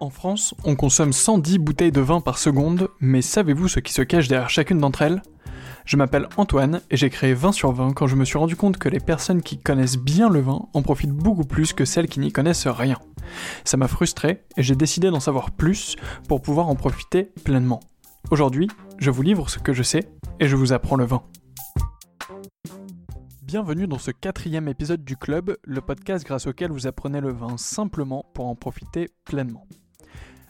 En France, on consomme 110 bouteilles de vin par seconde, mais savez-vous ce qui se cache derrière chacune d'entre elles? Je m'appelle Antoine et j'ai créé 20 sur 20 quand je me suis rendu compte que les personnes qui connaissent bien le vin en profitent beaucoup plus que celles qui n'y connaissent rien. Ça m'a frustré et j'ai décidé d'en savoir plus pour pouvoir en profiter pleinement. Aujourd'hui, je vous livre ce que je sais et je vous apprends le vin. Bienvenue dans ce quatrième épisode du Club, le podcast grâce auquel vous apprenez le vin simplement pour en profiter pleinement.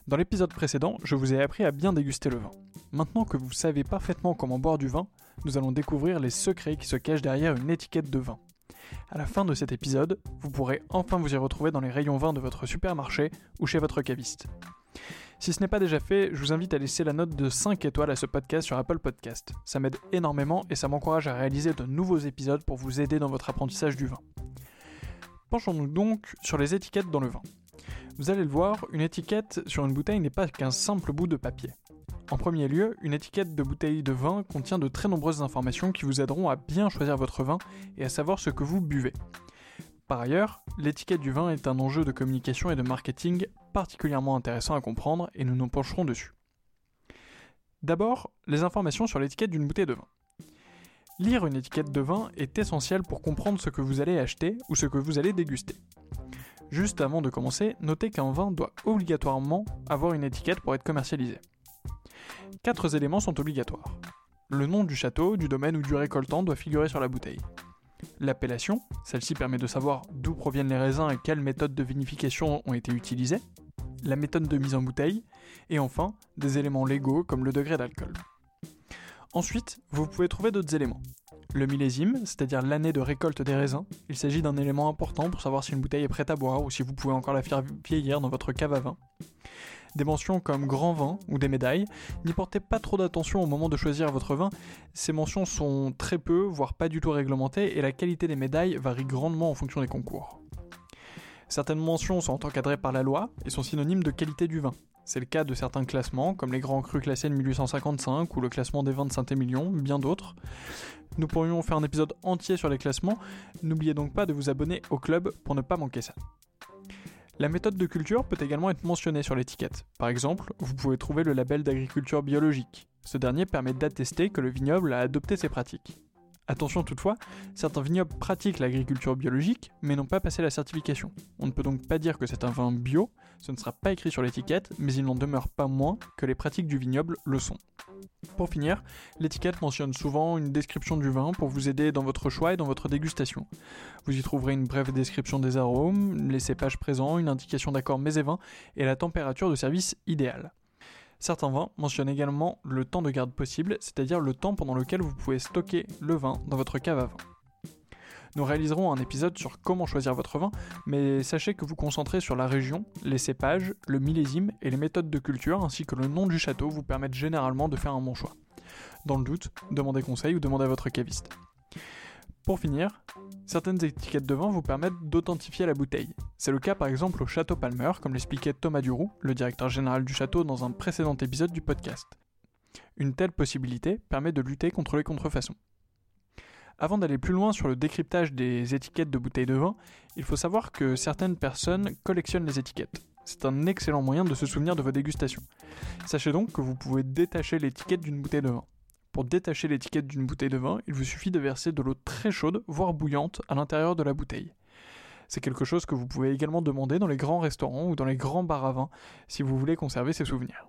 Dans l'épisode précédent, je vous ai appris à bien déguster le vin. Maintenant que vous savez parfaitement comment boire du vin, nous allons découvrir les secrets qui se cachent derrière une étiquette de vin. À la fin de cet épisode, vous pourrez enfin vous y retrouver dans les rayons vins de votre supermarché ou chez votre caviste. Si ce n'est pas déjà fait, je vous invite à laisser la note de 5 étoiles à ce podcast sur Apple Podcast. Ça m'aide énormément et ça m'encourage à réaliser de nouveaux épisodes pour vous aider dans votre apprentissage du vin. Penchons-nous donc sur les étiquettes dans le vin. Vous allez le voir, une étiquette sur une bouteille n'est pas qu'un simple bout de papier. En premier lieu, une étiquette de bouteille de vin contient de très nombreuses informations qui vous aideront à bien choisir votre vin et à savoir ce que vous buvez. Par ailleurs, l'étiquette du vin est un enjeu de communication et de marketing particulièrement intéressant à comprendre et nous nous pencherons dessus. D'abord, les informations sur l'étiquette d'une bouteille de vin. Lire une étiquette de vin est essentiel pour comprendre ce que vous allez acheter ou ce que vous allez déguster. Juste avant de commencer, notez qu'un vin doit obligatoirement avoir une étiquette pour être commercialisé. Quatre éléments sont obligatoires. Le nom du château, du domaine ou du récoltant doit figurer sur la bouteille. L'appellation, celle-ci permet de savoir d'où proviennent les raisins et quelles méthodes de vinification ont été utilisées. La méthode de mise en bouteille. Et enfin, des éléments légaux comme le degré d'alcool. Ensuite, vous pouvez trouver d'autres éléments. Le millésime, c'est-à-dire l'année de récolte des raisins, il s'agit d'un élément important pour savoir si une bouteille est prête à boire ou si vous pouvez encore la faire vieillir dans votre cave à vin. Des mentions comme grand vin ou des médailles, n'y portez pas trop d'attention au moment de choisir votre vin, ces mentions sont très peu, voire pas du tout réglementées, et la qualité des médailles varie grandement en fonction des concours. Certaines mentions sont encadrées par la loi et sont synonymes de qualité du vin. C'est le cas de certains classements, comme les grands crus classés de 1855 ou le classement des vins de Saint-Émilion, bien d'autres. Nous pourrions faire un épisode entier sur les classements, n'oubliez donc pas de vous abonner au club pour ne pas manquer ça. La méthode de culture peut également être mentionnée sur l'étiquette. Par exemple, vous pouvez trouver le label d'agriculture biologique. Ce dernier permet d'attester que le vignoble a adopté ces pratiques. Attention toutefois, certains vignobles pratiquent l'agriculture biologique, mais n'ont pas passé la certification. On ne peut donc pas dire que c'est un vin bio, ce ne sera pas écrit sur l'étiquette, mais il n'en demeure pas moins que les pratiques du vignoble le sont. Pour finir, l'étiquette mentionne souvent une description du vin pour vous aider dans votre choix et dans votre dégustation. Vous y trouverez une brève description des arômes, les cépages présents, une indication d'accord mets et vins et la température de service idéale. Certains vins mentionnent également le temps de garde possible, c'est-à-dire le temps pendant lequel vous pouvez stocker le vin dans votre cave à vin. Nous réaliserons un épisode sur comment choisir votre vin, mais sachez que vous concentrez sur la région, les cépages, le millésime et les méthodes de culture ainsi que le nom du château vous permettent généralement de faire un bon choix. Dans le doute, demandez conseil ou demandez à votre caviste. Pour finir, certaines étiquettes de vin vous permettent d'authentifier la bouteille. C'est le cas par exemple au Château Palmer, comme l'expliquait Thomas Duroux, le directeur général du château, dans un précédent épisode du podcast. Une telle possibilité permet de lutter contre les contrefaçons. Avant d'aller plus loin sur le décryptage des étiquettes de bouteilles de vin, il faut savoir que certaines personnes collectionnent les étiquettes. C'est un excellent moyen de se souvenir de vos dégustations. Sachez donc que vous pouvez détacher l'étiquette d'une bouteille de vin. Pour détacher l'étiquette d'une bouteille de vin, il vous suffit de verser de l'eau très chaude, voire bouillante, à l'intérieur de la bouteille. C'est quelque chose que vous pouvez également demander dans les grands restaurants ou dans les grands bars à vin si vous voulez conserver ces souvenirs.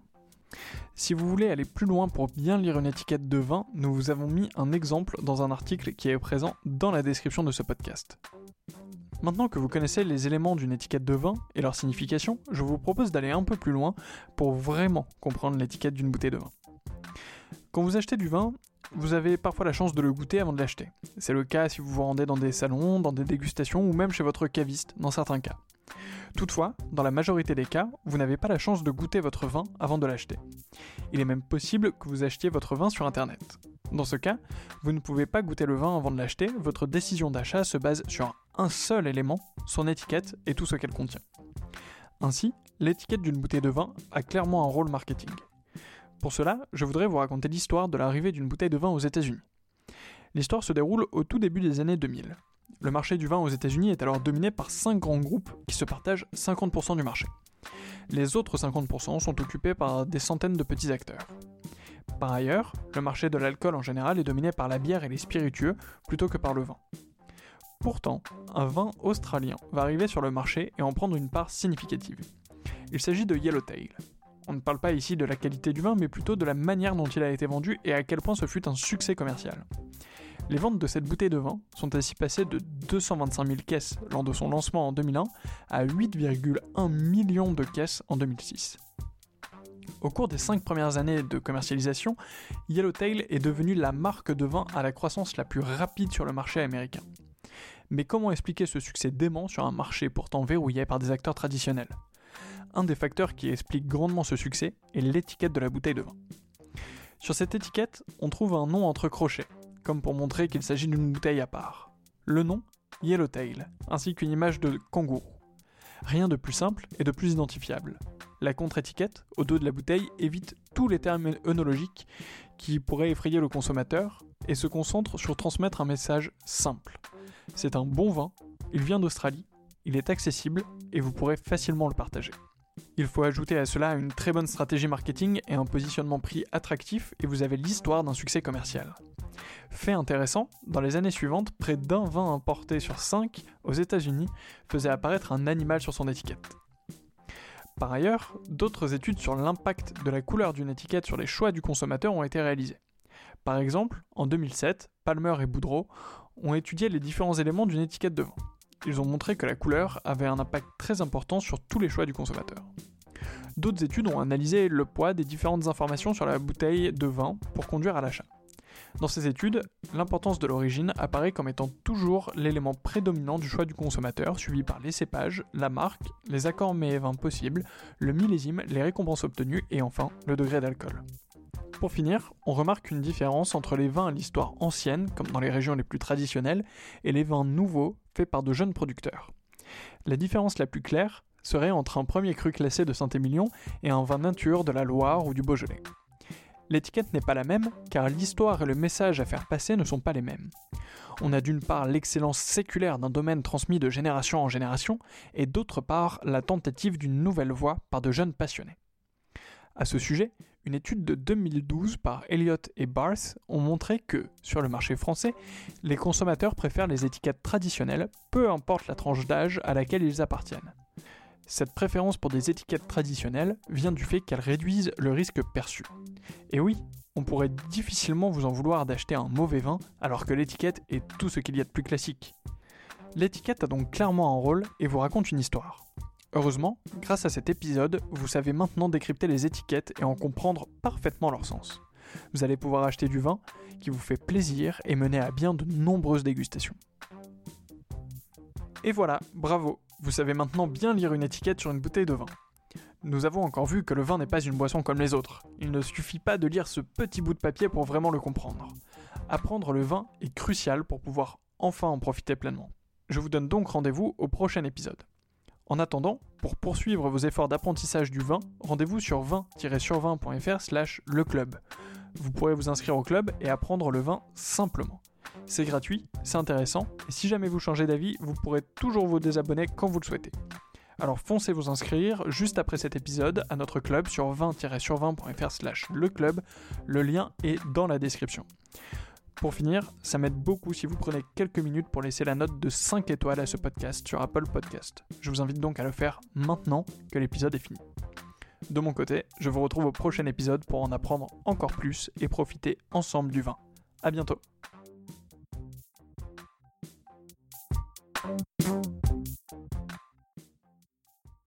Si vous voulez aller plus loin pour bien lire une étiquette de vin, nous vous avons mis un exemple dans un article qui est présent dans la description de ce podcast. Maintenant que vous connaissez les éléments d'une étiquette de vin et leur signification, je vous propose d'aller un peu plus loin pour vraiment comprendre l'étiquette d'une bouteille de vin. Quand vous achetez du vin, vous avez parfois la chance de le goûter avant de l'acheter. C'est le cas si vous vous rendez dans des salons, dans des dégustations ou même chez votre caviste, dans certains cas. Toutefois, dans la majorité des cas, vous n'avez pas la chance de goûter votre vin avant de l'acheter. Il est même possible que vous achetiez votre vin sur Internet. Dans ce cas, vous ne pouvez pas goûter le vin avant de l'acheter, votre décision d'achat se base sur un seul élément, son étiquette et tout ce qu'elle contient. Ainsi, l'étiquette d'une bouteille de vin a clairement un rôle marketing. Pour cela, je voudrais vous raconter l'histoire de l'arrivée d'une bouteille de vin aux États-Unis. L'histoire se déroule au tout début des années 2000. Le marché du vin aux États-Unis est alors dominé par 5 grands groupes qui se partagent 50% du marché. Les autres 50% sont occupés par des centaines de petits acteurs. Par ailleurs, le marché de l'alcool en général est dominé par la bière et les spiritueux plutôt que par le vin. Pourtant, un vin australien va arriver sur le marché et en prendre une part significative. Il s'agit de Yellowtail. On ne parle pas ici de la qualité du vin, mais plutôt de la manière dont il a été vendu et à quel point ce fut un succès commercial. Les ventes de cette bouteille de vin sont ainsi passées de 225 000 caisses lors de son lancement en 2001 à 8,1 millions de caisses en 2006. Au cours des 5 premières années de commercialisation, Yellowtail est devenue la marque de vin à la croissance la plus rapide sur le marché américain. Mais comment expliquer ce succès dément sur un marché pourtant verrouillé par des acteurs traditionnels? Un des facteurs qui explique grandement ce succès est l'étiquette de la bouteille de vin. Sur cette étiquette, on trouve un nom entre crochets, comme pour montrer qu'il s'agit d'une bouteille à part. Le nom Yellowtail, ainsi qu'une image de kangourou. Rien de plus simple et de plus identifiable. La contre-étiquette, au dos de la bouteille, évite tous les termes œnologiques qui pourraient effrayer le consommateur et se concentre sur transmettre un message simple. C'est un bon vin, il vient d'Australie, il est accessible et vous pourrez facilement le partager. Il faut ajouter à cela une très bonne stratégie marketing et un positionnement prix attractif et vous avez l'histoire d'un succès commercial. Fait intéressant, dans les années suivantes, près d'un vin importé sur 5 aux États-Unis faisait apparaître un animal sur son étiquette. Par ailleurs, d'autres études sur l'impact de la couleur d'une étiquette sur les choix du consommateur ont été réalisées. Par exemple, en 2007, Palmer et Boudreau ont étudié les différents éléments d'une étiquette de vin. Ils ont montré que la couleur avait un impact très important sur tous les choix du consommateur. D'autres études ont analysé le poids des différentes informations sur la bouteille de vin pour conduire à l'achat. Dans ces études, l'importance de l'origine apparaît comme étant toujours l'élément prédominant du choix du consommateur, suivi par les cépages, la marque, les accords mets et vins possibles, le millésime, les récompenses obtenues et enfin le degré d'alcool. Pour finir, on remarque une différence entre les vins à l'histoire ancienne, comme dans les régions les plus traditionnelles, et les vins nouveaux, faits par de jeunes producteurs. La différence la plus claire serait entre un premier cru classé de Saint-Émilion et un vin nature de la Loire ou du Beaujolais. L'étiquette n'est pas la même, car l'histoire et le message à faire passer ne sont pas les mêmes. On a d'une part l'excellence séculaire d'un domaine transmis de génération en génération, et d'autre part la tentative d'une nouvelle voie par de jeunes passionnés. À ce sujet, une étude de 2012 par Elliott et Barth ont montré que, sur le marché français, les consommateurs préfèrent les étiquettes traditionnelles, peu importe la tranche d'âge à laquelle ils appartiennent. Cette préférence pour des étiquettes traditionnelles vient du fait qu'elles réduisent le risque perçu. Et oui, on pourrait difficilement vous en vouloir d'acheter un mauvais vin alors que l'étiquette est tout ce qu'il y a de plus classique. L'étiquette a donc clairement un rôle et vous raconte une histoire. Heureusement, grâce à cet épisode, vous savez maintenant décrypter les étiquettes et en comprendre parfaitement leur sens. Vous allez pouvoir acheter du vin qui vous fait plaisir et mener à bien de nombreuses dégustations. Et voilà, bravo, vous savez maintenant bien lire une étiquette sur une bouteille de vin. Nous avons encore vu que le vin n'est pas une boisson comme les autres. Il ne suffit pas de lire ce petit bout de papier pour vraiment le comprendre. Apprendre le vin est crucial pour pouvoir enfin en profiter pleinement. Je vous donne donc rendez-vous au prochain épisode. En attendant, pour poursuivre vos efforts d'apprentissage du vin, rendez-vous sur 20-sur20.fr slash le club. Vous pourrez vous inscrire au club et apprendre le vin simplement. C'est gratuit, c'est intéressant, et si jamais vous changez d'avis, vous pourrez toujours vous désabonner quand vous le souhaitez. Alors foncez vous inscrire juste après cet épisode à notre club sur 20-sur20.fr slash le club, le lien est dans la description. Pour finir, ça m'aide beaucoup si vous prenez quelques minutes pour laisser la note de 5 étoiles à ce podcast sur Apple Podcast. Je vous invite donc à le faire maintenant que l'épisode est fini. De mon côté, je vous retrouve au prochain épisode pour en apprendre encore plus et profiter ensemble du vin. A bientôt Thank you.